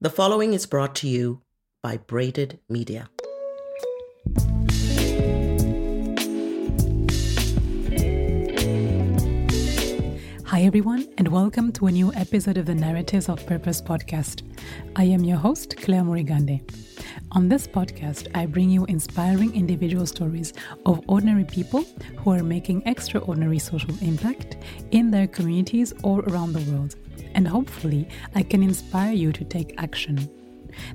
The following is brought to you by Braided Media. Hi, everyone, and welcome to a new episode of the Narratives of Purpose podcast. I am your host, Claire Murigande. On this podcast, I bring you inspiring individual stories of ordinary people who are making extraordinary social impact in their communities or around the world and hopefully I can inspire you to take action.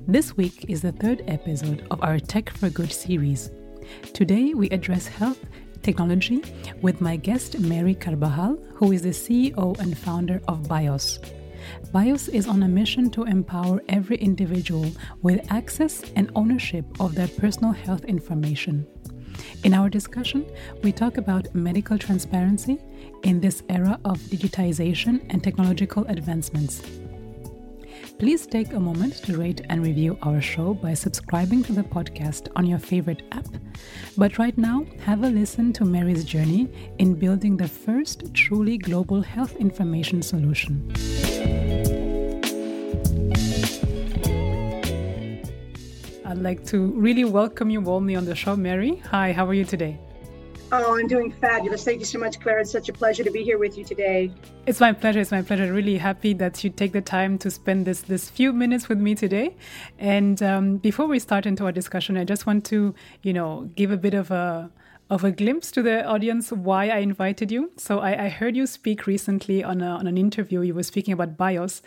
This week is the third episode of our Tech for Good series. Today we address health technology with my guest Mary Carbajal, who is the CEO and founder of BIOS. BIOS is on a mission to empower every individual with access and ownership of their personal health information. In our discussion, we talk about medical transparency in this era of digitization and technological advancements. Please take a moment to rate and review our show by subscribing to the podcast on your favorite app. But right now, have a listen to Mary's journey in building the first truly global health information solution. I'd like to really welcome you warmly on the show, Mary. Hi, how are you today? Oh, I'm doing fabulous. Thank you so much, Claire. It's such a pleasure to be here with you today. It's my pleasure. It's my pleasure. Really happy that you take the time to spend this this few minutes with me today. And um, before we start into our discussion, I just want to, you know, give a bit of a of a glimpse to the audience why I invited you. So I, I heard you speak recently on, a, on an interview. You were speaking about BIOS,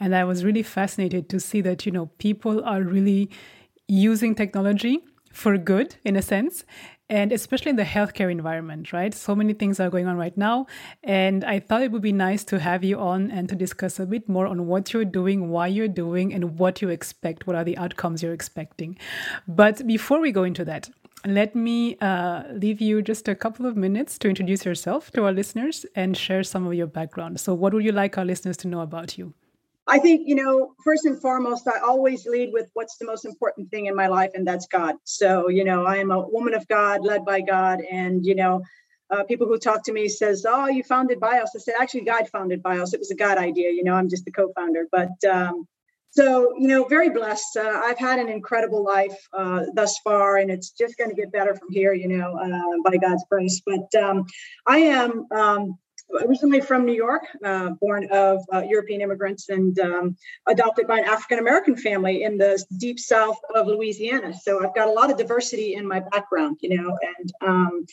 and I was really fascinated to see that you know people are really using technology for good in a sense and especially in the healthcare environment, right? So many things are going on right now. And I thought it would be nice to have you on and to discuss a bit more on what you're doing, why you're doing, and what you expect. What are the outcomes you're expecting? But before we go into that, let me uh, leave you just a couple of minutes to introduce yourself to our listeners and share some of your background. So, what would you like our listeners to know about you? I think, you know, first and foremost, I always lead with what's the most important thing in my life, and that's God. So, you know, I am a woman of God, led by God. And, you know, uh, people who talk to me says, oh, you founded BIOS. I said, actually, God founded BIOS. It was a God idea. You know, I'm just the co-founder. But um, so, you know, very blessed. Uh, I've had an incredible life uh, thus far, and it's just going to get better from here, you know, uh, by God's grace. But um, I am um, originally from New York, uh, born of uh, European immigrants and um, adopted by an African American family in the deep south of Louisiana. So I've got a lot of diversity in my background, you know, and um,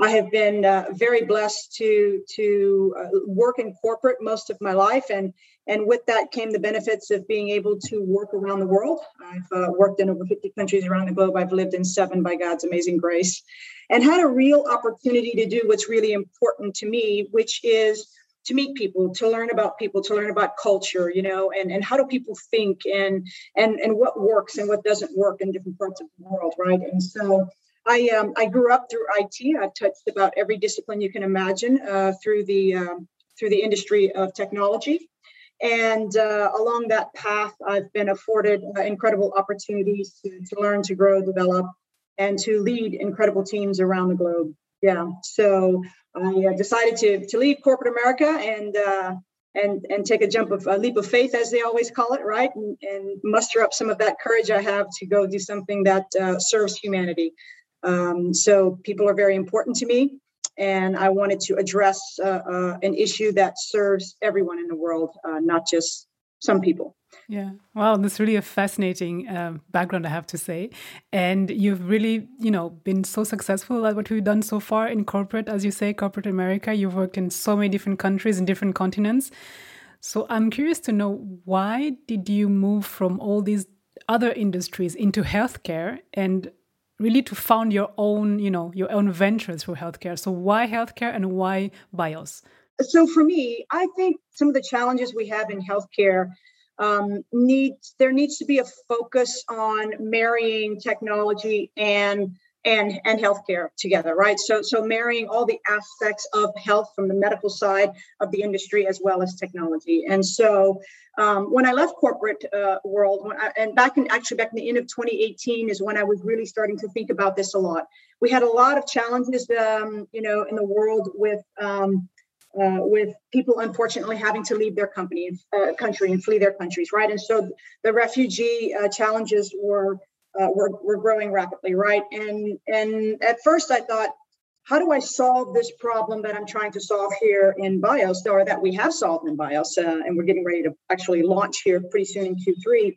I have been uh, very blessed to to uh, work in corporate most of my life, and and with that came the benefits of being able to work around the world. I've uh, worked in over 50 countries around the globe. I've lived in seven by God's amazing grace, and had a real opportunity to do what's really important to me, which is to meet people to learn about people to learn about culture you know and, and how do people think and and and what works and what doesn't work in different parts of the world right and so I um, I grew up through IT. I've touched about every discipline you can imagine uh, through the um, through the industry of technology, and uh, along that path, I've been afforded uh, incredible opportunities to, to learn, to grow, develop, and to lead incredible teams around the globe. Yeah, so I uh, decided to to leave corporate America and uh, and and take a jump of a leap of faith as they always call it right and, and muster up some of that courage i have to go do something that uh, serves humanity um, so people are very important to me. And I wanted to address uh, uh, an issue that serves everyone in the world, uh, not just some people. Yeah, well, that's really a fascinating uh, background, I have to say. And you've really, you know, been so successful at what we've done so far in corporate, as you say, corporate America. You've worked in so many different countries and different continents. So I'm curious to know why did you move from all these other industries into healthcare and really to found your own, you know, your own ventures for healthcare. So why healthcare and why BIOS? So for me, I think some of the challenges we have in healthcare um, there needs to be a focus on marrying technology and and and healthcare together right? So so marrying all the aspects of health from the medical side of the industry as well as technology. And so um, when i left corporate uh, world I, and back in actually back in the end of 2018 is when i was really starting to think about this a lot. We had a lot of challenges um, you know in the world with um, uh, with people unfortunately having to leave their company uh, country and flee their countries, right? And so the refugee uh, challenges were, uh, were were growing rapidly, right? And and at first I thought, how do I solve this problem that I'm trying to solve here in BIOS, or that we have solved in BIOS, uh, and we're getting ready to actually launch here pretty soon in Q3?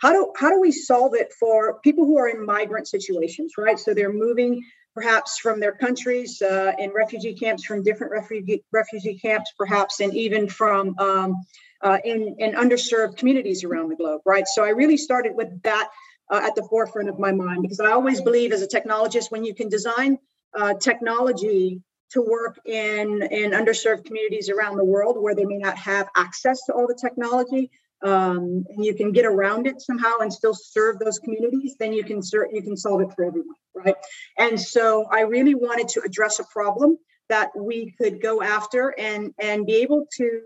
How do how do we solve it for people who are in migrant situations, right? So they're moving perhaps from their countries uh, in refugee camps, from different refugee refugee camps, perhaps, and even from um, uh, in in underserved communities around the globe, right? So I really started with that uh, at the forefront of my mind because I always believe as a technologist, when you can design uh, technology to work in in underserved communities around the world where they may not have access to all the technology um, and you can get around it somehow and still serve those communities then you can ser- you can solve it for everyone right? And so i really wanted to address a problem that we could go after and and be able to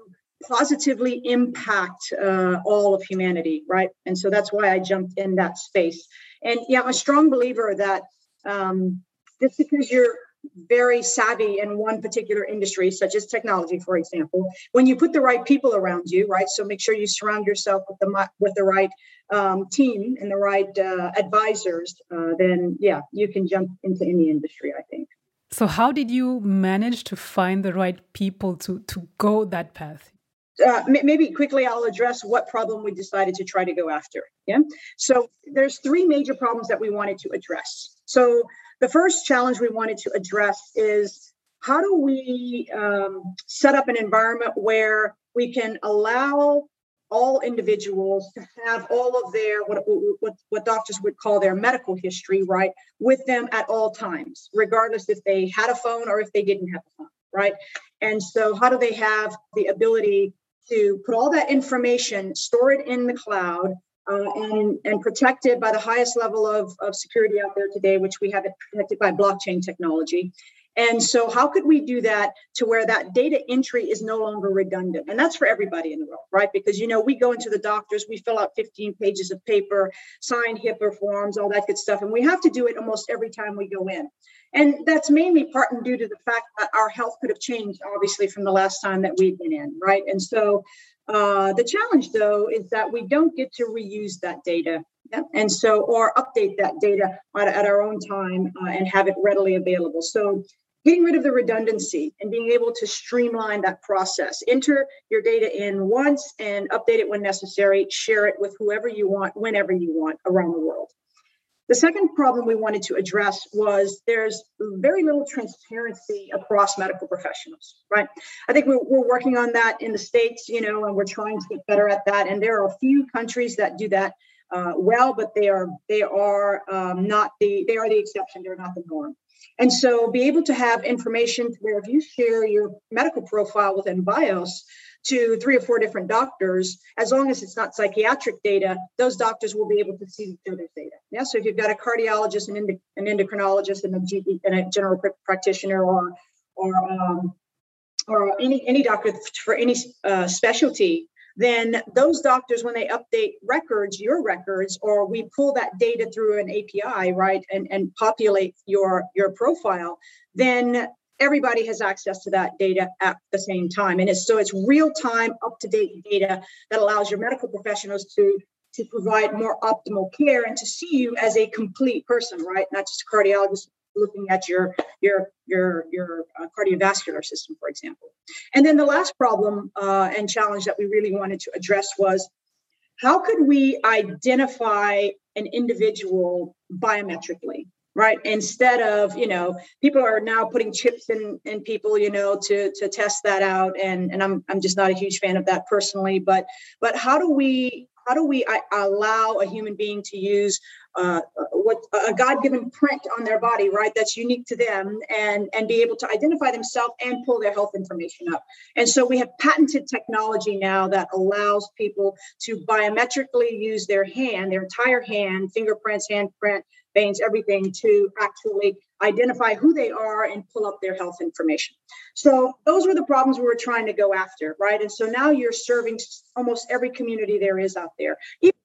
positively impact uh, all of humanity right and so that's why i jumped in that space and yeah i'm a strong believer that um, just because you're very savvy in one particular industry, such as technology, for example, when you put the right people around you, right? So make sure you surround yourself with the with the right um, team and the right uh, advisors. Uh, then, yeah, you can jump into any industry. I think. So, how did you manage to find the right people to to go that path? Uh, maybe quickly I'll address what problem we decided to try to go after. Yeah. So there's three major problems that we wanted to address. So the first challenge we wanted to address is how do we um, set up an environment where we can allow all individuals to have all of their what, what what doctors would call their medical history right with them at all times regardless if they had a phone or if they didn't have a phone right and so how do they have the ability to put all that information store it in the cloud uh, and, and protected by the highest level of, of security out there today, which we have it protected by blockchain technology. And so, how could we do that to where that data entry is no longer redundant? And that's for everybody in the world, right? Because, you know, we go into the doctors, we fill out 15 pages of paper, sign HIPAA forms, all that good stuff. And we have to do it almost every time we go in. And that's mainly part and due to the fact that our health could have changed, obviously, from the last time that we've been in, right? And so, uh, the challenge, though, is that we don't get to reuse that data. And so, or update that data at, at our own time uh, and have it readily available. So, getting rid of the redundancy and being able to streamline that process. Enter your data in once and update it when necessary. Share it with whoever you want, whenever you want around the world. The second problem we wanted to address was there's very little transparency across medical professionals, right? I think we're, we're, working on that in the States, you know, and we're trying to get better at that. And there are a few countries that do that uh, well, but they are they are um, not the they are the exception. They're not the norm. And so be able to have information where if you share your medical profile within BIOS, to three or four different doctors, as long as it's not psychiatric data, those doctors will be able to see each other's data. Yeah. So if you've got a cardiologist, an, endo- an endocrinologist, and a, and a general practitioner, or or um, or any any doctor for any uh, specialty, then those doctors, when they update records, your records, or we pull that data through an API, right, and and populate your your profile, then everybody has access to that data at the same time. And it's so it's real time, up to date data that allows your medical professionals to to provide more optimal care and to see you as a complete person, right? Not just a cardiologist looking at your your your your uh, cardiovascular system, for example. And then the last problem uh, and challenge that we really wanted to address was how could we identify an individual biometrically right? Instead of you know people are now putting chips in in people you know to to test that out. And and i'm i'm just not a huge fan of that personally. But but how do we how do we allow a human being to use uh, what a god-given print on their body right that's unique to them and and be able to identify themselves and pull their health information up? And so we have patented technology now that allows people to biometrically use their hand their entire hand fingerprints handprint veins, everything to actually identify who they are and pull up their health information. So those were the problems we were trying to go after, right? And so now you're serving almost every community there is out there.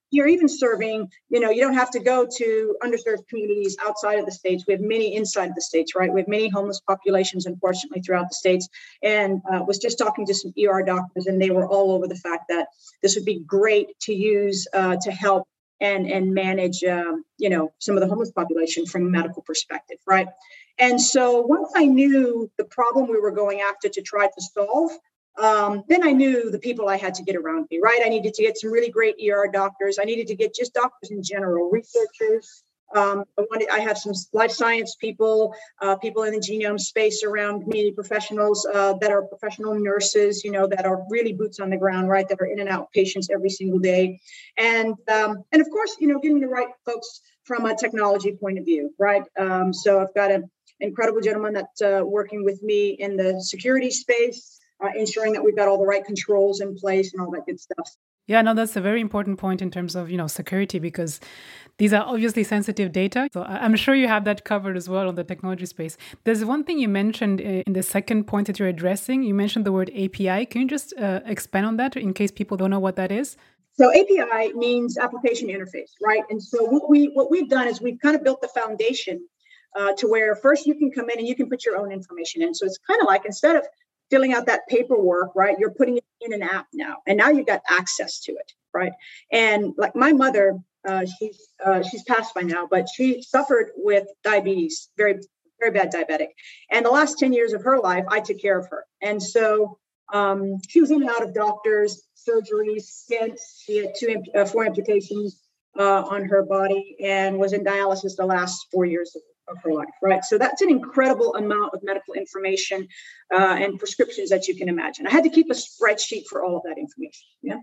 You're even serving, you know, you don't have to go to underserved communities outside of the states. We have many inside the states, right? We have many homeless populations, unfortunately, throughout the states. And uh, was just talking to some ER doctors, and they were all over the fact that this would be great to use uh, to help and and manage, um, you know, some of the homeless population from a medical perspective, right? And so once I knew the problem we were going after to try to solve, um, then I knew the people I had to get around me, right? I needed to get some really great ER doctors. I needed to get just doctors in general, researchers. Um, I wanted, I have some life science people, uh, people in the genome space around me, professionals uh, that are professional nurses, you know, that are really boots on the ground, right? That are in and out patients every single day, and um, and of course, you know, getting the right folks from a technology point of view, right? Um, so I've got an incredible gentleman that's uh, working with me in the security space uh, ensuring that we've got all the right controls in place and all that good stuff. Yeah, no, that's a very important point in terms of you know security because these are obviously sensitive data. So I'm sure you have that covered as well on the technology space. There's one thing you mentioned uh, in the second point that you're addressing. You mentioned the word API. Can you just uh, expand on that in case people don't know what that is? So API means application interface, right? And so what we what we've done is we've kind of built the foundation uh, to where first you can come in and you can put your own information in. So it's kind of like instead of filling out that paperwork, right? You're putting it in an app now, and now you've got access to it, right? And like my mother, uh, she's uh, she's passed by now, but she suffered with diabetes, very very bad diabetic, and the last ten years of her life, I took care of her, and so um, she was in and out of doctors, surgeries, stents. She had two, uh, four amputations uh, on her body, and was in dialysis the last four years of of her life, right? So that's an incredible amount of medical information uh, and prescriptions that you can imagine. I had to keep a spreadsheet for all of that information. Yeah.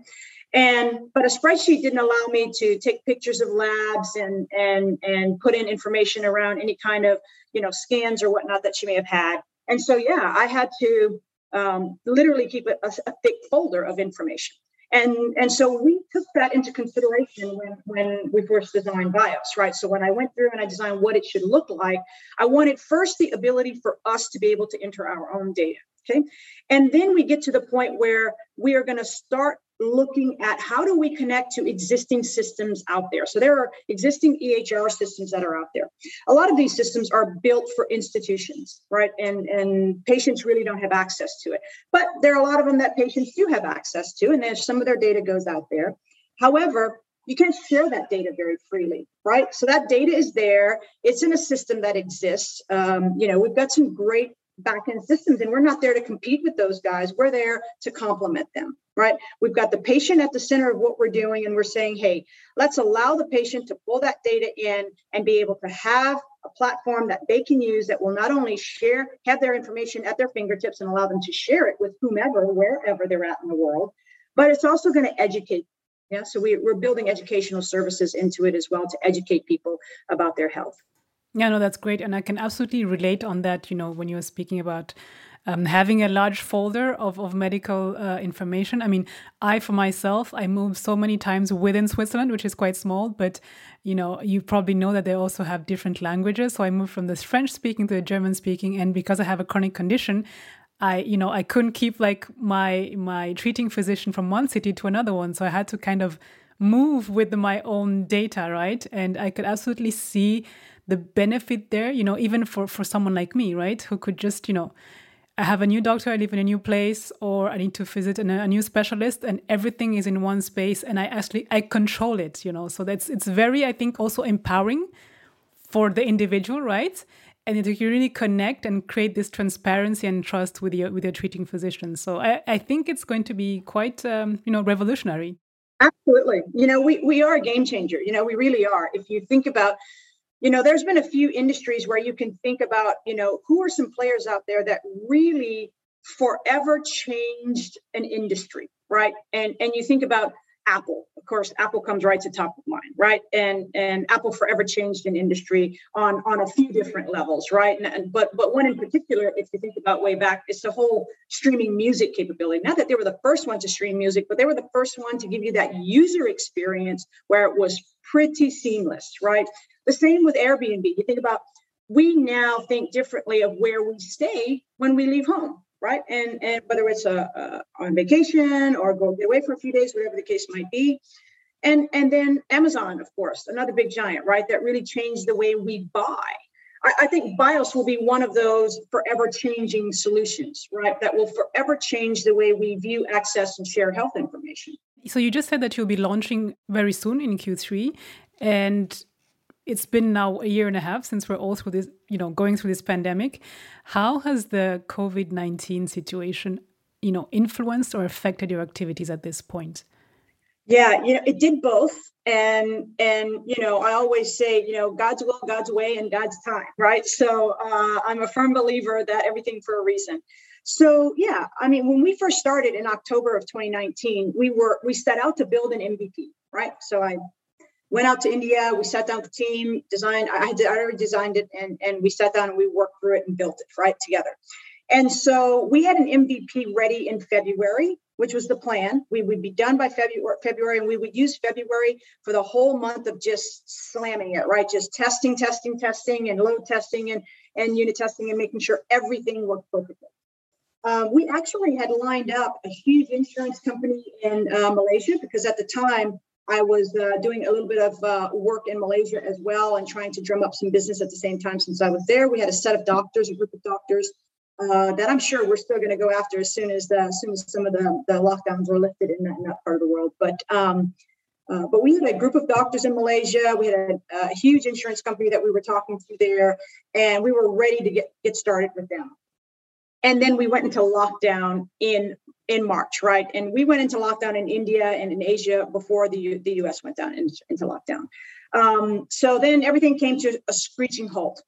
And but a spreadsheet didn't allow me to take pictures of labs and and and put in information around any kind of you know scans or whatnot that she may have had. And so yeah, I had to um, literally keep a, a thick folder of information. And, and so we took that into consideration when, when we first designed BIOS, right? So when I went through and I designed what it should look like, I wanted first the ability for us to be able to enter our own data. Okay. And then we get to the point where we are going to start looking at how do we connect to existing systems out there. So there are existing EHR systems that are out there. A lot of these systems are built for institutions, right? And and patients really don't have access to it. But there are a lot of them that patients do have access to, and there's some of their data goes out there. However, you can't share that data very freely, right? So that data is there. It's in a system that exists. Um, you know, we've got some great backend systems, and we're not there to compete with those guys. We're there to complement them right? We've got the patient at the center of what we're doing, and we're saying, hey, let's allow the patient to pull that data in and be able to have a platform that they can use that will not only share, have their information at their fingertips and allow them to share it with whomever, wherever they're at in the world, but it's also going to educate. Yeah, so we, we're building educational services into it as well to educate people about their health. Yeah, no, that's great. And I can absolutely relate on that, you know, when you were speaking about um, having a large folder of, of medical uh, information. I mean, I, for myself, I moved so many times within Switzerland, which is quite small, but you know, you probably know that they also have different languages. So I moved from this French speaking to the German speaking. And because I have a chronic condition, I, you know, I couldn't keep like my my treating physician from one city to another one. So I had to kind of move with my own data, right? And I could absolutely see the benefit there, you know, even for for someone like me, right, who could just, you know, I have a new doctor, I live in a new place, or I need to visit a new specialist, and everything is in one space, and I actually I control it, you know. So that's it's very, I think, also empowering for the individual, right? And to really connect and create this transparency and trust with your with your treating physician. So I, I think it's going to be quite, um, you know, revolutionary. Absolutely. You know, we we are a game changer. You know, we really are. If you think about you know there's been a few industries where you can think about you know who are some players out there that really forever changed an industry right? And and you think about apple. Of course apple comes right to top of mind right? And and apple forever changed an industry on on a few different levels right? And, and but but one in particular if you think about way back it's the whole streaming music capability. Not that they were the first one to stream music but they were the first one to give you that user experience where it was pretty seamless right the same with Airbnb. You think about we now think differently of where we stay when we leave home, right? And and whether it's a, a on vacation or go get away for a few days, whatever the case might be. and and then Amazon, of course, another big giant, right? That really changed the way we buy. I, I think BIOS will be one of those forever changing solutions, right? That will forever change the way we view, access, and share health information. So you just said that you'll be launching very soon in Q3, and it's been now a year and a half since we're all through this, you know, going through this pandemic. How has the COVID nineteen situation, you know, influenced or affected your activities at this point? Yeah, you know, it did both. And and you know, I always say, you know, God's will, God's way, and God's time, right? So uh, I'm a firm believer that everything for a reason. So yeah, I mean, when we first started in October of 2019, we were we set out to build an MVP, right? So I went out to India, we sat down with the team, designed, I had I already designed it, and and we sat down and we worked through it and built it right together. And so we had an MVP ready in February, which was the plan. We would be done by February, February, and we would use February for the whole month of just slamming it, right? Just testing, testing, testing, and load testing and, and unit testing and making sure everything worked perfectly. Um, we actually had lined up a huge insurance company in uh, Malaysia because at the time I was uh, doing a little bit of uh, work in Malaysia as well and trying to drum up some business at the same time since I was there. We had a set of doctors, a group of doctors uh, that I'm sure we're still going to go after as soon as the, as soon as some of the, the lockdowns were lifted in that, in that part of the world. But um, uh, but we had a group of doctors in Malaysia. We had a, a, huge insurance company that we were talking to there, and we were ready to get get started with them. And then we went into lockdown in in March, right? And we went into lockdown in India and in Asia before the the U.S. went down into, into lockdown. Um, so then everything came to a screeching halt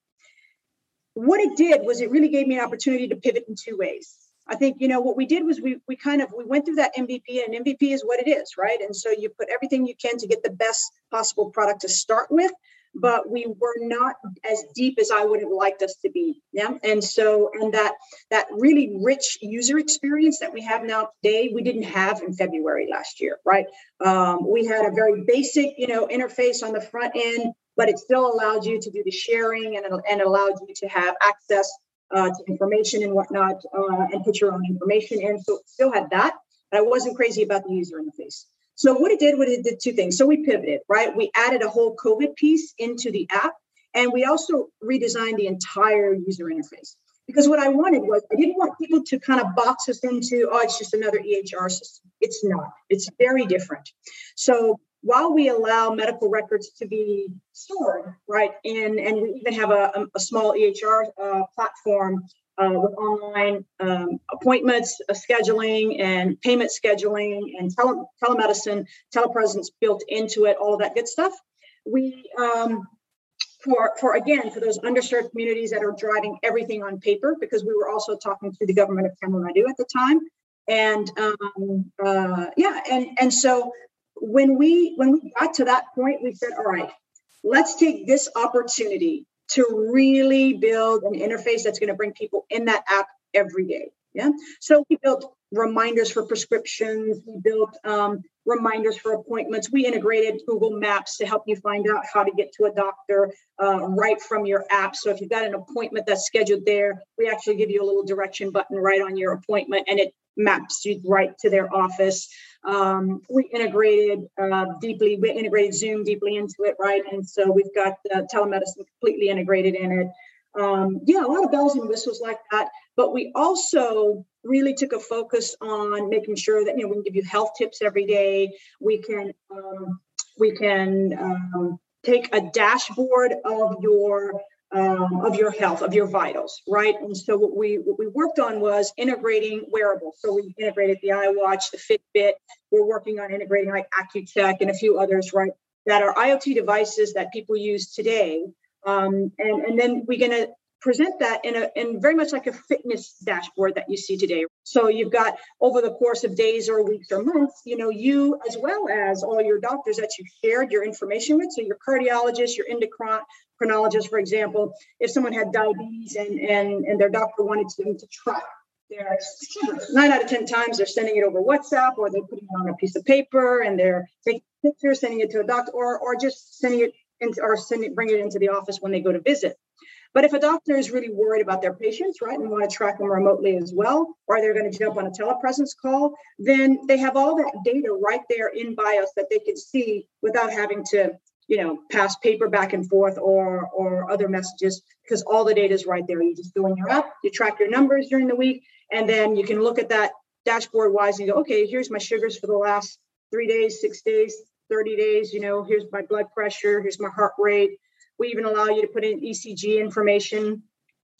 what it did was it really gave me an opportunity to pivot in two ways. I think you know what we did was we we kind of we went through that MVP and MVP is what it is, right? And so you put everything you can to get the best possible product to start with, but we were not as deep as I would have liked us to be. Yeah. And so and that that really rich user experience that we have now today, we didn't have in February last year, right? Um, we had a very basic, you know, interface on the front end but it still allowed you to do the sharing and, and allowed you to have access uh, to information and whatnot uh, and put your own information in. So it still had that, but I wasn't crazy about the user interface. So what it did was it did two things. So we pivoted, right? We added a whole COVID piece into the app and we also redesigned the entire user interface. Because what I wanted was I didn't want people to kind of box us into, oh, it's just another EHR system. It's not. It's very different. So while we allow medical records to be stored, right, and, and we even have a, a small EHR uh, platform uh, with online um, appointments, uh, scheduling, and payment scheduling, and tele- telemedicine, telepresence built into it, all of that good stuff. We, um, for, for again, for those underserved communities that are driving everything on paper, because we were also talking to the government of Nadu at the time, and um, uh, yeah, and and so when we when we got to that point, we said, all right, let's take this opportunity to really build an interface that's going to bring people in that app every day. Yeah. So we built reminders for prescriptions. We built um, reminders for appointments. We integrated Google Maps to help you find out how to get to a doctor uh, right from your app. So if you've got an appointment that's scheduled there, we actually give you a little direction button right on your appointment and it maps you right to their office. Um, we integrated uh, deeply, we integrated Zoom deeply into it, right? And so we've got telemedicine completely integrated in it. Um, yeah, a lot of bells and whistles like that. But we also really took a focus on making sure that you know we can give you health tips every day. We can um, we can um, take a dashboard of your um, of your health, of your vitals, right? And so what we what we worked on was integrating wearables. So we integrated the iWatch, the Fitbit. We're working on integrating like Accu-Chek and a few others, right? That are IoT devices that people use today. Um, and, and then we're going to present that in a in very much like a fitness dashboard that you see today. So you've got over the course of days or weeks or months, you know, you as well as all your doctors that you shared your information with. So your cardiologist, your endocrinologist, for example, if someone had diabetes and and, and their doctor wanted them to track their nine out of ten times they're sending it over WhatsApp or they're putting it on a piece of paper and they're taking pictures, sending it to a doctor, or or just sending it into or sending bring it into the office when they go to visit. But if a doctor is really worried about their patients, right, and want to track them remotely as well, or they're going to jump on a telepresence call, then they have all that data right there in BIOS that they can see without having to, you know, pass paper back and forth or or other messages because all the data is right there. You just go in your app, you track your numbers during the week, and then you can look at that dashboard wise and go, okay, here's my sugars for the last three days, six days, 30 days. You know, here's my blood pressure, here's my heart rate we even allow you to put in ECG information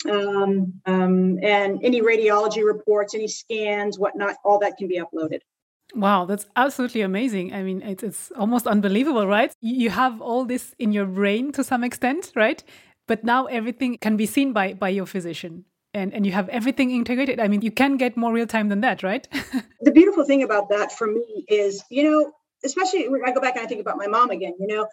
um, um, and any radiology reports, any scans, whatnot, all that can be uploaded. Wow, that's absolutely amazing. I mean, it's, it's almost unbelievable, right? You have all this in your brain to some extent, right? But now everything can be seen by, by your physician. And, and you have everything integrated. I mean, you can get more real time than that, right? the beautiful thing about that for me is, you know, especially when I go back and I think about my mom again, you know,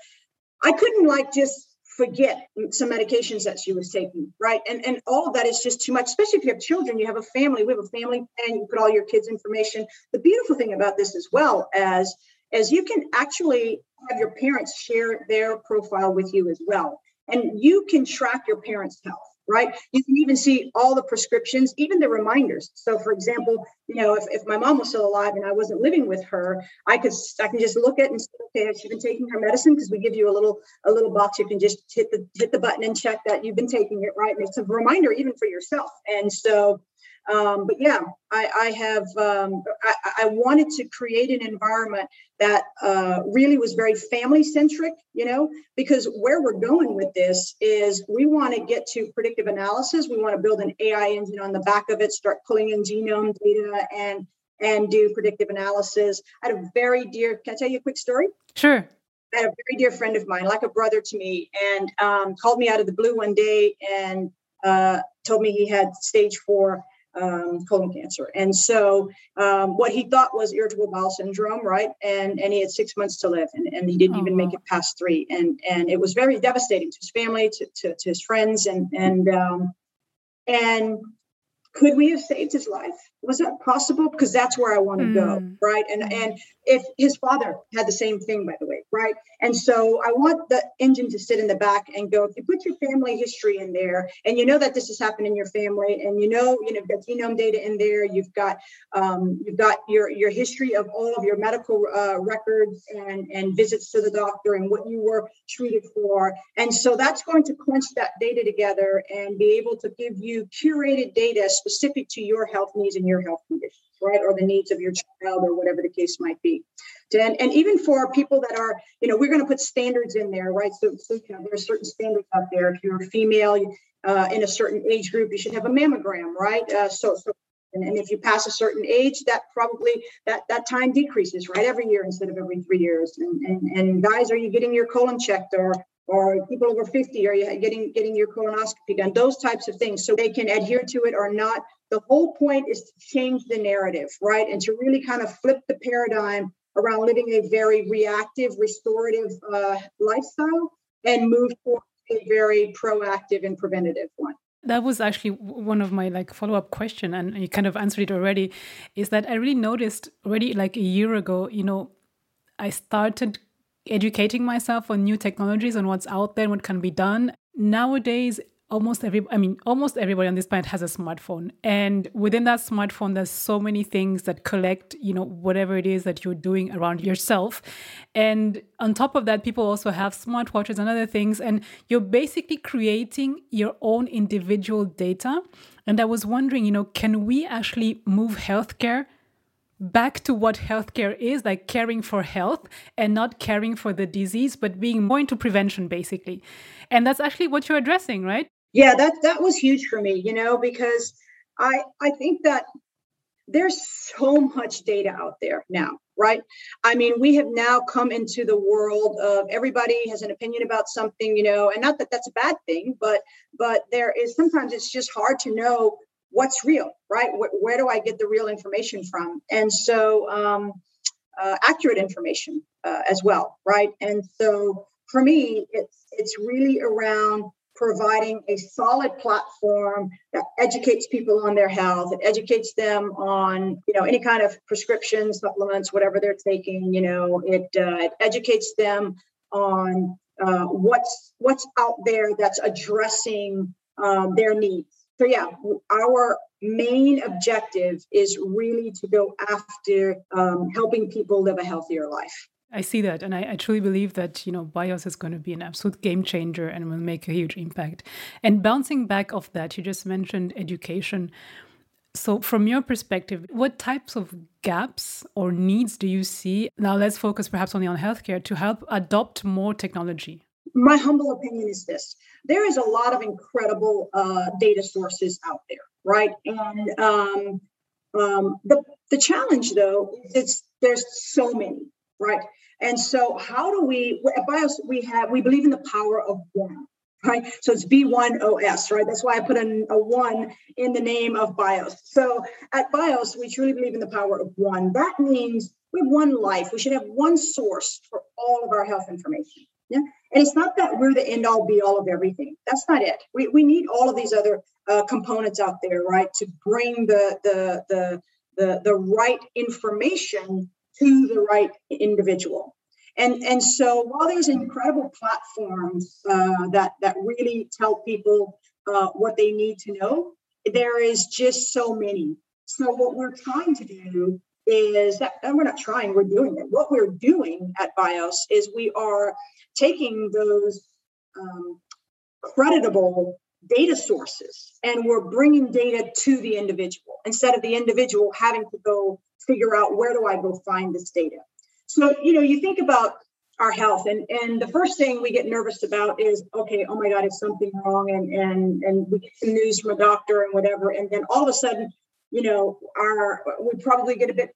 I couldn't like just forget some medications that she was taking, right? And and all of that is just too much, especially if you have children, you have a family, we have a family plan, you put all your kids' information. The beautiful thing about this as well as as you can actually have your parents share their profile with you as well. And you can track your parents' health right? You can even see all the prescriptions, even the reminders. So, for example, you know, if, if my mom was still alive and I wasn't living with her, I could I can just look at and say, okay, has she been taking her medicine? Because we give you a little a little box. You can just hit the hit the button and check that you've been taking it, right? And it's a reminder even for yourself. And so um, but yeah, I, I have, um, I, I, wanted to create an environment that uh, really was very family centric, you know, because where we're going with this is we want to get to predictive analysis. We want to build an AI engine on the back of it, start pulling in genome data and and do predictive analysis. I had a very dear, can I tell you a quick story? Sure. I had a very dear friend of mine, like a brother to me, and um, called me out of the blue one day and uh, told me he had stage four um, colon cancer. And so um, what he thought was irritable bowel syndrome, right? And and he had six months to live, and, and he didn't oh, even make it past three. And and it was very devastating to his family, to, to, to his friends, and and um, and could we have saved his life? Was that possible? Because that's where I want to mm. go, right? And and if his father had the same thing, by the way, right? And so I want the engine to sit in the back and go. If you put your family history in there, and you know that this has happened in your family, and you know, you know, you've got genome data in there, you've got um, you've got your your history of all of your medical uh, records and and visits to the doctor and what you were treated for, and so that's going to crunch that data together and be able to give you curated data specific to your health needs and your health conditions right? Or the needs of your child or whatever the case might be. And, and even for people that are you know we're going to put standards in there right? So, so you know, there are certain standards out there. If you're a female uh, in a certain age group you should have a mammogram right? Uh, so, so and, if you pass a certain age that probably that that time decreases right? Every year instead of every three years. And, and, and guys are you getting your colon checked or or people over 50 are you getting getting your colonoscopy done those types of things. So they can adhere to it or not. The whole point is to change the narrative right? And to really kind of flip the paradigm around living a very reactive restorative uh, lifestyle and move towards a very proactive and preventative one. That was actually one of my like follow-up question and you kind of answered it already is that i really noticed already like a year ago you know i started educating myself on new technologies and what's out there and what can be done. Nowadays, almost every i mean almost everybody on this planet has a smartphone. And within that smartphone there's so many things that collect you know whatever it is that you're doing around yourself. And on top of that people also have smartwatches and other things. And you're basically creating your own individual data. And i was wondering you know can we actually move healthcare back to what healthcare is like caring for health and not caring for the disease but being more into prevention basically. And that's actually what you're addressing right? Yeah that that was huge for me you know because i i think that there's so much data out there now right? I mean we have now come into the world of everybody has an opinion about something you know and not that that's a bad thing but but there is sometimes it's just hard to know what's real, right? Where, where do I get the real information from? And so, um, uh, accurate information uh, as well, right? And so, for me, it's it's really around providing a solid platform that educates people on their health it educates them on you know any kind of prescriptions supplements whatever they're taking you know it, uh, it educates them on uh, what's what's out there that's addressing um, their needs. So yeah, our main objective is really to go after um, helping people live a healthier life. I see that, and I, I, truly believe that you know BIOS is going to be an absolute game changer and will make a huge impact. And bouncing back off that, you just mentioned education. So, from your perspective, what types of gaps or needs do you see? Now, let's focus perhaps only on healthcare to help adopt more technology. My humble opinion is this: there is a lot of incredible uh, data sources out there, right? And um, um, the the challenge, though, is there's so many, right? And so, how do we at BIOS we have we believe in the power of one, right? So it's B1OS, right? That's why I put in a one in the name of BIOS. So at BIOS, we truly believe in the power of one. That means we have one life. We should have one source for all of our health information. Yeah. And it's not that we're the end all be all of everything. That's not it. We, we need all of these other uh, components out there, right, to bring the, the, the, the, the right information to the right individual. And, and so while there's incredible platforms uh, that, that really tell people uh, what they need to know, there is just so many. So what we're trying to do is that, and we're not trying, we're doing it. What we're doing at BIOS is we are taking those um, creditable data sources and we're bringing data to the individual instead of the individual having to go figure out where do I go find this data. So, you know, you think about our health and and the first thing we get nervous about is okay oh my god is something wrong and and and we get some news from a doctor and whatever and then all of a sudden you know our we probably get a bit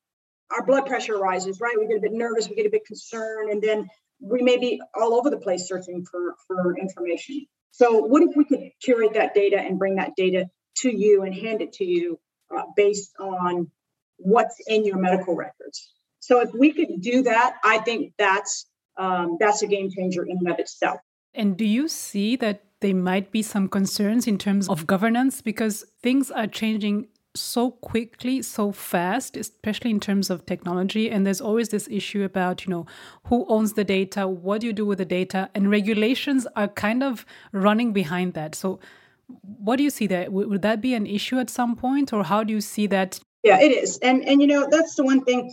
our blood pressure rises right we get a bit nervous we get a bit concerned and then we may be all over the place searching for for information so what if we could curate that data and bring that data to you and hand it to you uh, based on what's in your medical records. So if we could do that, I think that's um, that's a game changer in and of itself. And do you see that there might be some concerns in terms of governance because things are changing so quickly, so fast, especially in terms of technology. And there's always this issue about, you know, who owns the data, what do you do with the data, and regulations are kind of running behind that. So, what do you see there? Would that be an issue at some point, or how do you see that yeah, it is. And and you know, that's the one thing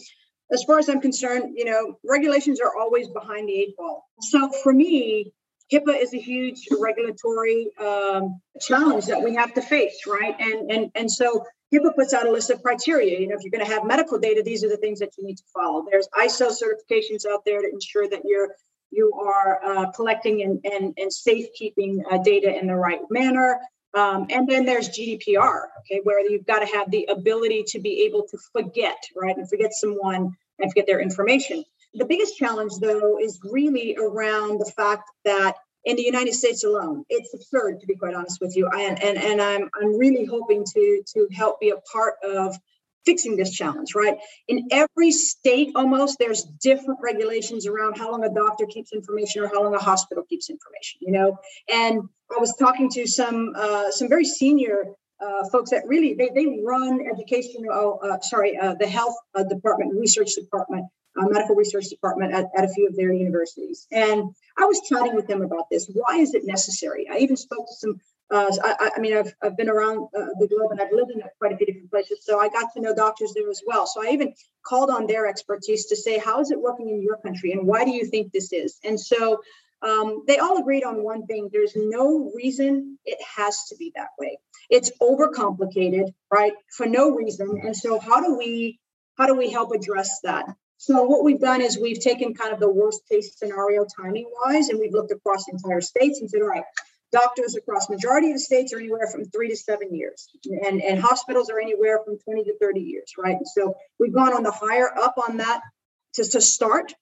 as far as I'm concerned, you know, regulations are always behind the eight ball. So for me, HIPAA is a huge regulatory um, challenge that we have to face, right? And and and so HIPAA puts out a list of criteria. You know, if you're going to have medical data, these are the things that you need to follow. There's ISO certifications out there to ensure that you're you are uh, collecting and and and safekeeping uh, data in the right manner. Um, and then there's GDPR, okay, where you've got to have the ability to be able to forget, right, and forget someone and forget their information. The biggest challenge, though, is really around the fact that in the United States alone, it's absurd to be quite honest with you. I, and and I'm I'm really hoping to to help be a part of fixing this challenge, right? In every state, almost there's different regulations around how long a doctor keeps information or how long a hospital keeps information, you know. And I was talking to some uh, some very senior uh, folks that really they, they run education. Oh, uh, sorry, uh, the health uh, department, research department, uh, medical research department at, at a few of their universities. And I was chatting with them about this. Why is it necessary? I even spoke to some uh, I, I, mean, I've, I've been around uh, the globe and I've lived in quite a few different places. So I got to know doctors there as well. So I even called on their expertise to say, how is it working in your country? And why do you think this is? And so um, they all agreed on one thing there's no reason it has to be that way. It's overcomplicated, right? For no reason. And so how do we how do we help address that? So what we've done is we've taken kind of the worst case scenario timing wise, and we've looked across entire states and said, all right, Doctors across majority of the states are anywhere from three to seven years, and, and hospitals are anywhere from 20 to 30 years, right? So we've gone on the higher up on that to, to start,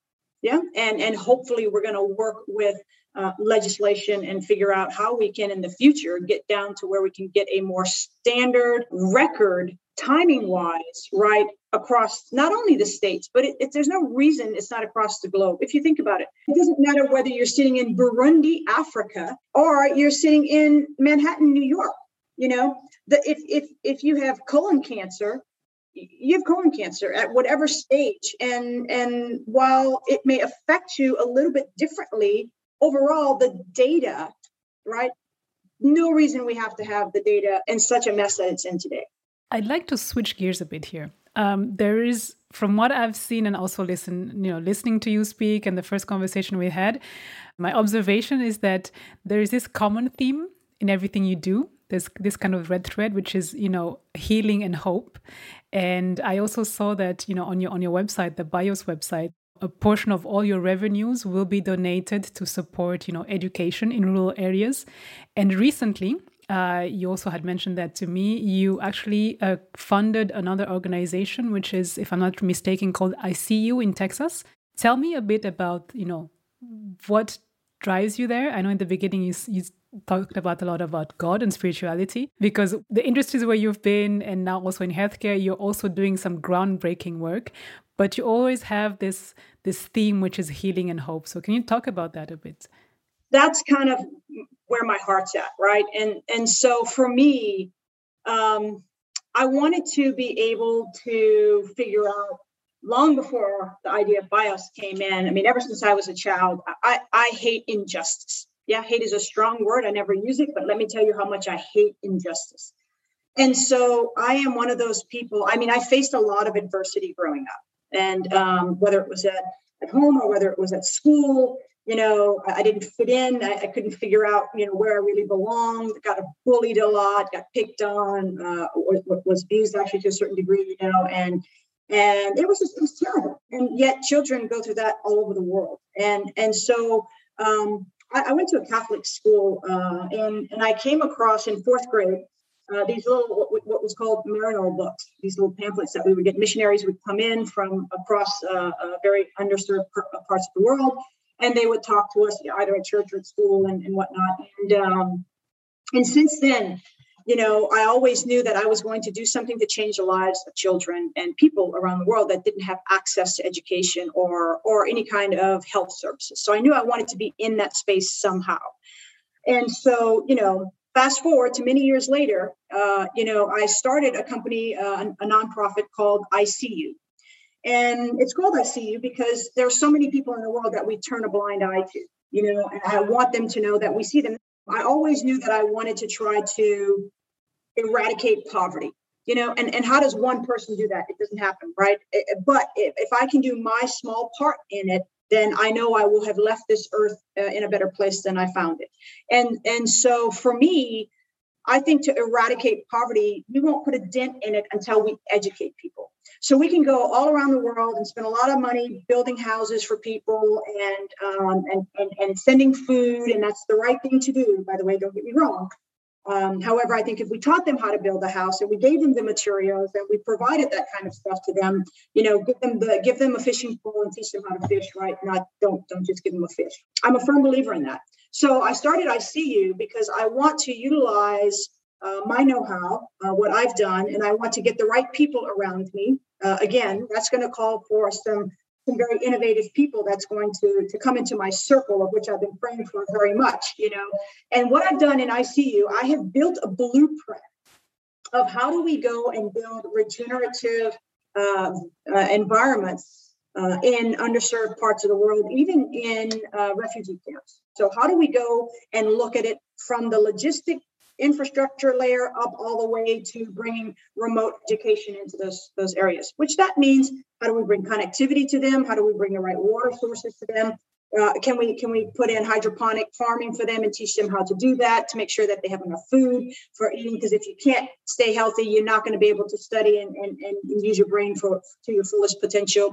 yeah, and and hopefully we're going to work with uh, legislation and figure out how we can in the future get down to where we can get a more standard record timing wise, right, across not only the states, but it, it, there's no reason it's not across the globe. If you think about it, it doesn't matter whether you're sitting in Burundi, Africa, or you're sitting in Manhattan, New York. You know, the, if if if you have colon cancer, you have colon cancer at whatever stage, and and while it may affect you a little bit differently, overall the data, right, no reason we have to have the data in such a mess that it's in today. I'd like to switch gears a bit here. Um, there is, from what I've seen and also listen, you know, listening to you speak and the first conversation we had, my observation is that there is this common theme in everything you do. There's this kind of red thread, which is, you know, healing and hope. And I also saw that, you know, on your on your website, the BIOS website, a portion of all your revenues will be donated to support, you know, education in rural areas. And recently, uh, you also had mentioned that to me. You actually uh, funded another organization, which is, if I'm not mistaken, called I See You in Texas. Tell me a bit about, you know, what drives you there. I know in the beginning you, you talked about a lot about God and spirituality because the industries where you've been and now also in healthcare, you're also doing some groundbreaking work, but you always have this this theme which is healing and hope. So can you talk about that a bit? That's kind of where my heart's at, right? And and so for me, um, I wanted to be able to figure out long before the idea of bios came in. I mean, ever since I was a child, I, I hate injustice. Yeah, hate is a strong word. I never use it, but let me tell you how much I hate injustice. And so I am one of those people. I mean, I faced a lot of adversity growing up, and um, whether it was at, at home or whether it was at school, you know, I, I didn't fit in. I, I, couldn't figure out, you know, where I really belonged. Got bullied a lot. Got picked on. Uh, was, was abused actually to a certain degree, you know, and and it was just it was terrible. And yet, children go through that all over the world. And and so um, I, I, went to a Catholic school, uh, and and I came across in fourth grade. Uh, these little what, what, was called Maryknoll books, these little pamphlets that we would get. Missionaries would come in from across uh, very underserved parts of the world, and they would talk to us either at church or at school and, and whatnot. And um, and since then, you know, I always knew that I was going to do something to change the lives of children and people around the world that didn't have access to education or or any kind of health services. So I knew I wanted to be in that space somehow. And so, you know, fast forward to many years later, uh, you know, I started a company, uh, a nonprofit called I See You. And it's called I See You because there are so many people in the world that we turn a blind eye to, you know, and I want them to know that we see them. I always knew that I wanted to try to eradicate poverty, you know, and, and how does one person do that? It doesn't happen, right? But if, if I can do my small part in it, then I know I will have left this earth uh, in a better place than I found it. And and so for me, I think to eradicate poverty, we won't put a dent in it until we educate people. So we can go all around the world and spend a lot of money building houses for people and, um, and, and, and sending food. And that's the right thing to do, by the way, don't get me wrong. Um, however, I think if we taught them how to build a house and we gave them the materials and we provided that kind of stuff to them, you know, give them the give them a fishing pole and teach them how to fish, right? Not don't don't just give them a fish. I'm a firm believer in that. So I started I See You because I want to utilize uh, my know-how, uh, what I've done, and I want to get the right people around me uh, again, that's going to call for some some very innovative people that's going to to come into my circle of which I've been praying for very much, you know. And what I've done in I See You, I have built a blueprint of how do we go and build regenerative uh, uh, environments uh, in underserved parts of the world, even in uh, refugee camps. So how do we go and look at it from the logistic infrastructure layer up all the way to bringing remote education into those those areas which that means how do we bring connectivity to them? How do we bring the right water sources to them? Uh, can we can we put in hydroponic farming for them and teach them how to do that to make sure that they have enough food for eating? Because if you can't stay healthy you're not going to be able to study and, and, and use your brain for to your fullest potential.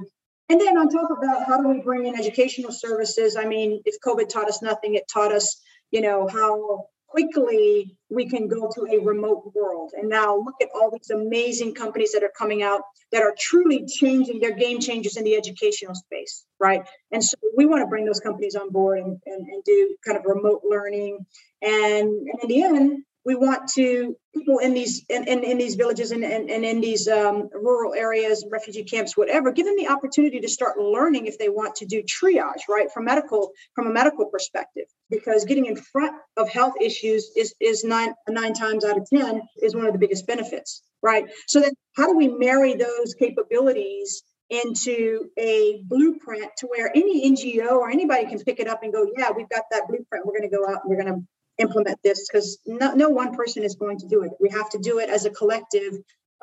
And then on top of that how do we bring in educational services? I mean if covid taught us nothing it taught us you know how quickly we can go to a remote world. And now look at all these amazing companies that are coming out that are truly changing, their game changers in the educational space, right? And so we want to bring those companies on board and, and, and do kind of remote learning. And, and in the end, we want to people in these in, in, in these villages and, and, and in these um, rural areas refugee camps whatever give them the opportunity to start learning if they want to do triage right from medical from a medical perspective. Because getting in front of health issues is is nine nine times out of ten is one of the biggest benefits right? So then how do we marry those capabilities into a blueprint to where any ngo or anybody can pick it up and go yeah we've got that blueprint. We're going to go out and we're going to implement this because no, no one person is going to do it. We have to do it as a collective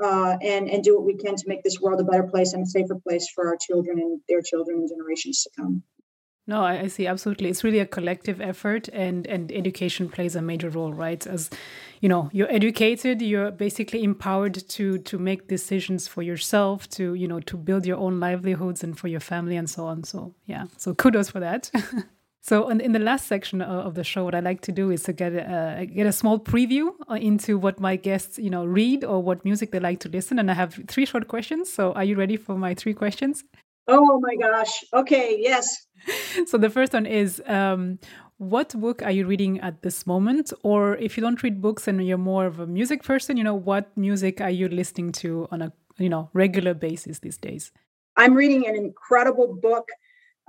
uh, and and do what we can to make this world a better place and a safer place for our children and their children and generations to come. No, I, I see absolutely. It's really a collective effort, and and education plays a major role, right? As you know, you're educated, you're basically empowered to to make decisions for yourself, to you know, to build your own livelihoods and for your family and so on. So yeah, so kudos for that. So, in, in, the last section of the show, what I like to do is to get a, get a small preview uh, into what my guests, you know, read or what music they like to listen. And I have three short questions. So, are you ready for my three questions? Oh my gosh! Okay, yes. so the first one is, um, what book are you reading at this moment? Or if you don't read books and you're more of a music person, you know, what music are you listening to on a you know regular basis these days? I'm reading an incredible book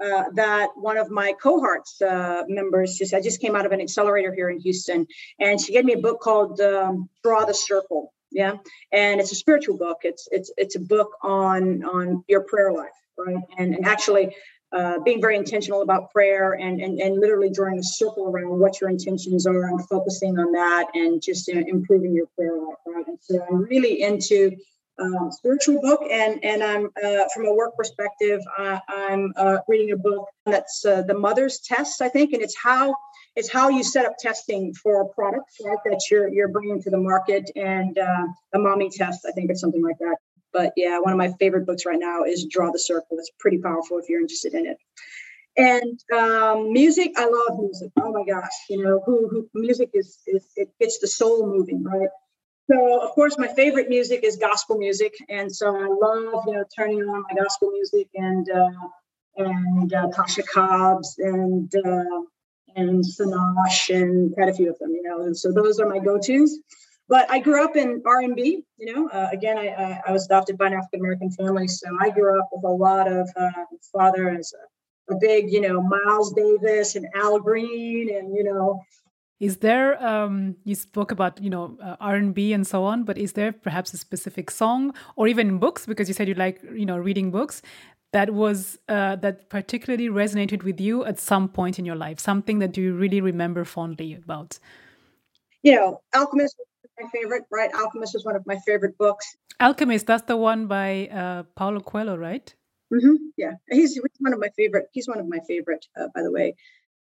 uh, that one of my cohorts uh, members just I just came out of an accelerator here in Houston, and she gave me a book called um, Draw the Circle. Yeah, and it's a spiritual book. It's it's it's a book on on your prayer life, right? And and actually. Uh, being very intentional about prayer and, and and literally drawing a circle around what your intentions are and focusing on that and just uh, improving your prayer life right and so i'm really into um, spiritual book, and and I'm uh, from a work perspective, uh, I'm uh, reading a book that's uh, the Mother's Test, I think, and it's how it's how you set up testing for a product right, that you're you're bringing to the market, and uh, a mommy test, I think, or something like that. But yeah, one of my favorite books right now is Draw the Circle. It's pretty powerful if you're interested in it. And um, music, I love music. Oh my gosh, you know, who, who music is, is it gets the soul moving, right? So, of course, my favorite music is gospel music, and so I love you know turning on my gospel music and uh, and uh, Tasha Cobbs and uh, and Sinach and quite a few of them, you know. And so those are my go-tos. But I grew up in R&B, you know. Uh, again, I, I, I was adopted by an African American family, so I grew up with a lot of uh, father as a, a big, you know, Miles Davis and Al Green, and you know, is there um, you spoke about you know uh, r&b and so on but is there perhaps a specific song or even books because you said you like you know reading books that was uh, that particularly resonated with you at some point in your life something that you really remember fondly about? You know alchemist was my favorite right? Alchemist was one of my favorite books. Alchemist that's the one by uh, paulo coelho right? Mm-hmm. yeah. He's, he's one of my favorite he's one of my favorite uh, by the way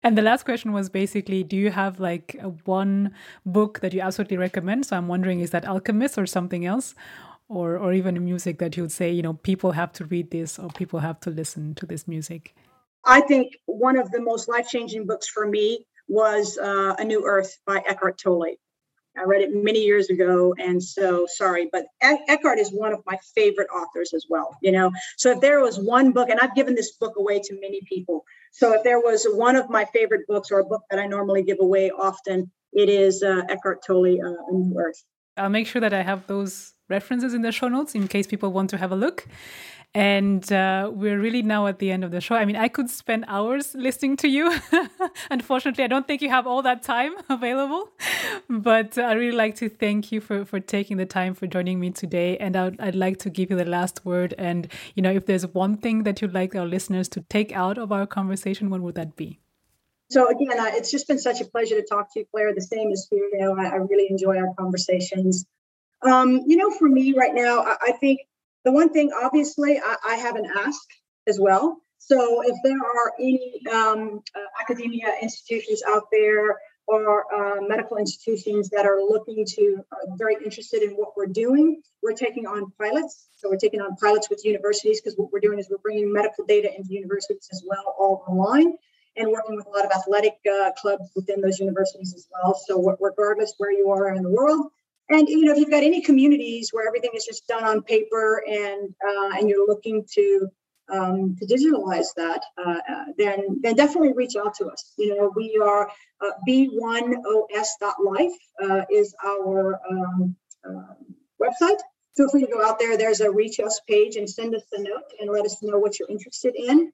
and the last question was basically, do you have like one book that you absolutely recommend? So I'm wondering, is that Alchemist or something else? Or, or even music that you would say, you know, people have to read this or people have to listen to this music? I think one of the most life changing books for me was uh, A New Earth by Eckhart Tolle. I read it many years ago, and so sorry, but Eckhart is one of my favorite authors as well. You know, so if there was one book, and I've given this book away to many people, so if there was one of my favorite books or a book that I normally give away often, it is uh, Eckhart Tolle, uh, A New Earth. I'll make sure that I have those references in the show notes in case people want to have a look. And uh, we're really now at the end of the show. I mean, I could spend hours listening to you. Unfortunately, I don't think you have all that time available. But I really like to thank you for, for taking the time for joining me today. And I'd, I'd like to give you the last word. And, you know, if there's one thing that you'd like our listeners to take out of our conversation, what would that be? So again, uh, it's just been such a pleasure to talk to you, Claire. The same as you. I, I really enjoy our conversations. Um, you know, for me right now, I, I think the one thing, obviously, I, I have an ask as well. So if there are any um, uh, academia institutions out there or uh, medical institutions that are looking to, are very interested in what we're doing, we're taking on pilots. So we're taking on pilots with universities because what we're doing is we're bringing medical data into universities as well, all online, and working with a lot of athletic uh, clubs within those universities as well. So regardless where you are in the world, and you know, if you've got any communities where everything is just done on paper and uh, and you're looking to um, to digitalize that, uh, uh, then then definitely reach out to us. You know, we are uh, b1os.life uh, is our um, uh, website. Feel free to go out there. There's a reach us page and send us a note and let us know what you're interested in.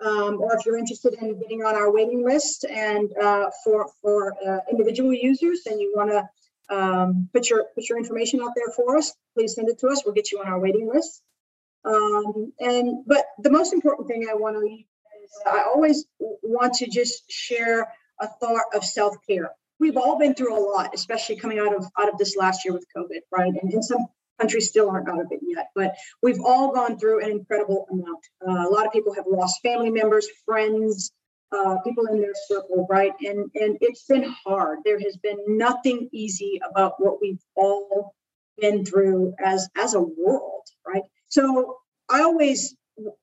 Um, or if you're interested in getting on our waiting list and uh, for for individual users and you want to um, put your put your information out there for us. Please send it to us. We'll get you on our waiting list. Um, and but the most important thing I want to is I always want to just share a thought of self care. we've all been through a lot, especially coming out of out of this last year with COVID, right? And in some countries still aren't out of it yet, but we've all gone through an incredible amount. Uh, a lot of people have lost family members, friends, uh, people in their circle, right? And and it's been hard. There has been nothing easy about what we've all been through as as a world, right? So I always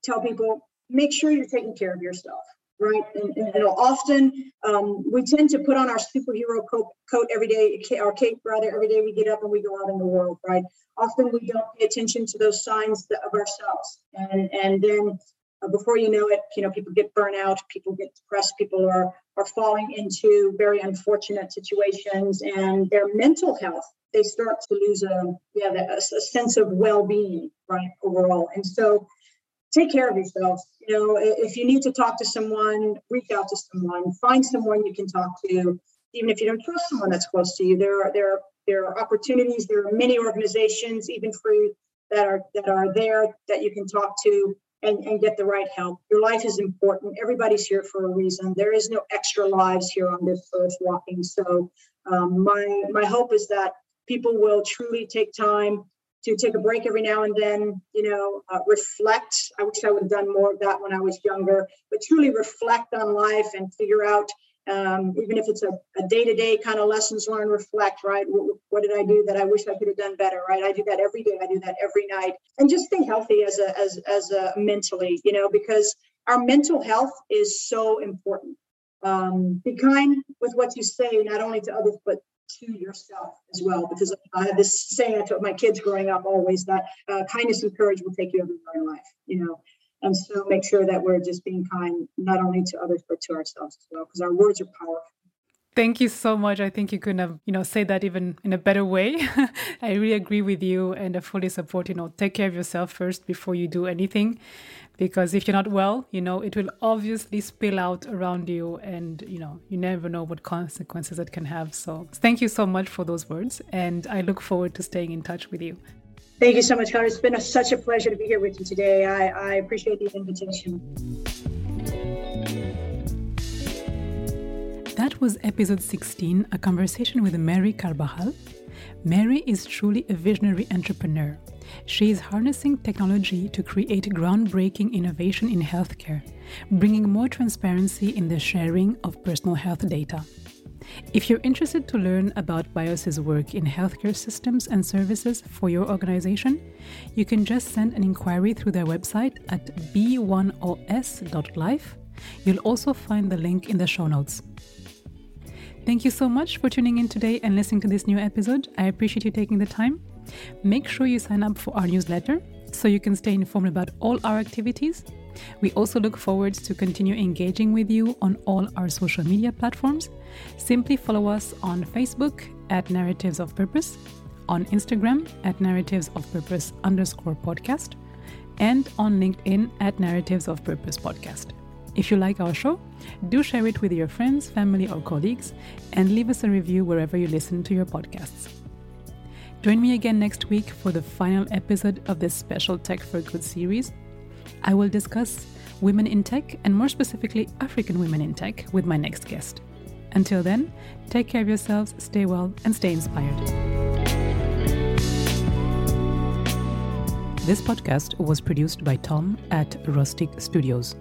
tell people make sure you're taking care of yourself right? And, and often um, we tend to put on our superhero coat, coat every day, our cape rather, every day we get up and we go out in the world, right? Often we don't pay attention to those signs of ourselves, and and then uh, before you know it, you know, people get burnout, people get depressed, people are are falling into very unfortunate situations, and their mental health they start to lose a yeah a, a sense of well-being, right, overall, and so take care of yourself. You know, if you need to talk to someone, reach out to someone, find someone you can talk to, even if you don't trust someone that's close to you. There are there are there are opportunities. There are many organizations, even free, that are that are there that you can talk to and, and get the right help. Your life is important. Everybody's here for a reason. There is no extra lives here on this earth walking. So um, my my hope is that people will truly take time to take a break every now and then, you know, uh, reflect. I wish I would have done more of that when I was younger, but truly reflect on life and figure out, um, even if it's a, day to day kind of lessons learned, reflect, right? What, what, did I do that I wish I could have done better, right? I do that every day. I do that every night. And just stay healthy as a, as, as a mentally, you know, because our mental health is so important. Um, be kind with what you say, not only to others, but to yourself as well. Because I have this saying I told my kids growing up always that uh, kindness and courage will take you everywhere in life, you know. And so make sure that we're just being kind, not only to others, but to ourselves as well, because our words are powerful. Thank you so much. I think you couldn't have, you know, said that even in a better way. I really agree with you and I fully support, you know, take care of yourself first before you do anything. Because if you're not well, you know, it will obviously spill out around you and, you know, you never know what consequences it can have. So thank you so much for those words. And I look forward to staying in touch with you. Thank you so much, Connor. It's been a, such a pleasure to be here with you today. I, I appreciate the invitation. That was episode 16, a conversation with Mary Carbajal. Mary is truly a visionary entrepreneur. She is harnessing technology to create groundbreaking innovation in healthcare, bringing more transparency in the sharing of personal health data. If you're interested to learn about BIOS's work in healthcare systems and services for your organization, you can just send an inquiry through their website at b1os.life. You'll also find the link in the show notes. Thank you so much for tuning in today and listening to this new episode. I appreciate you taking the time. Make sure you sign up for our newsletter so you can stay informed about all our activities. We also look forward to continue engaging with you on all our social media platforms. Simply follow us on Facebook at Narratives of Purpose, on Instagram at Narratives of Purpose underscore podcast, and on LinkedIn at Narratives of Purpose podcast. If you like our show, do share it with your friends, family, or colleagues, and leave us a review wherever you listen to your podcasts. Join me again next week for the final episode of this special Tech for Good series. I will discuss women in tech, and more specifically, African women in tech, with my next guest. Until then, take care of yourselves, stay well, and stay inspired. This podcast was produced by Tom at Rustic Studios.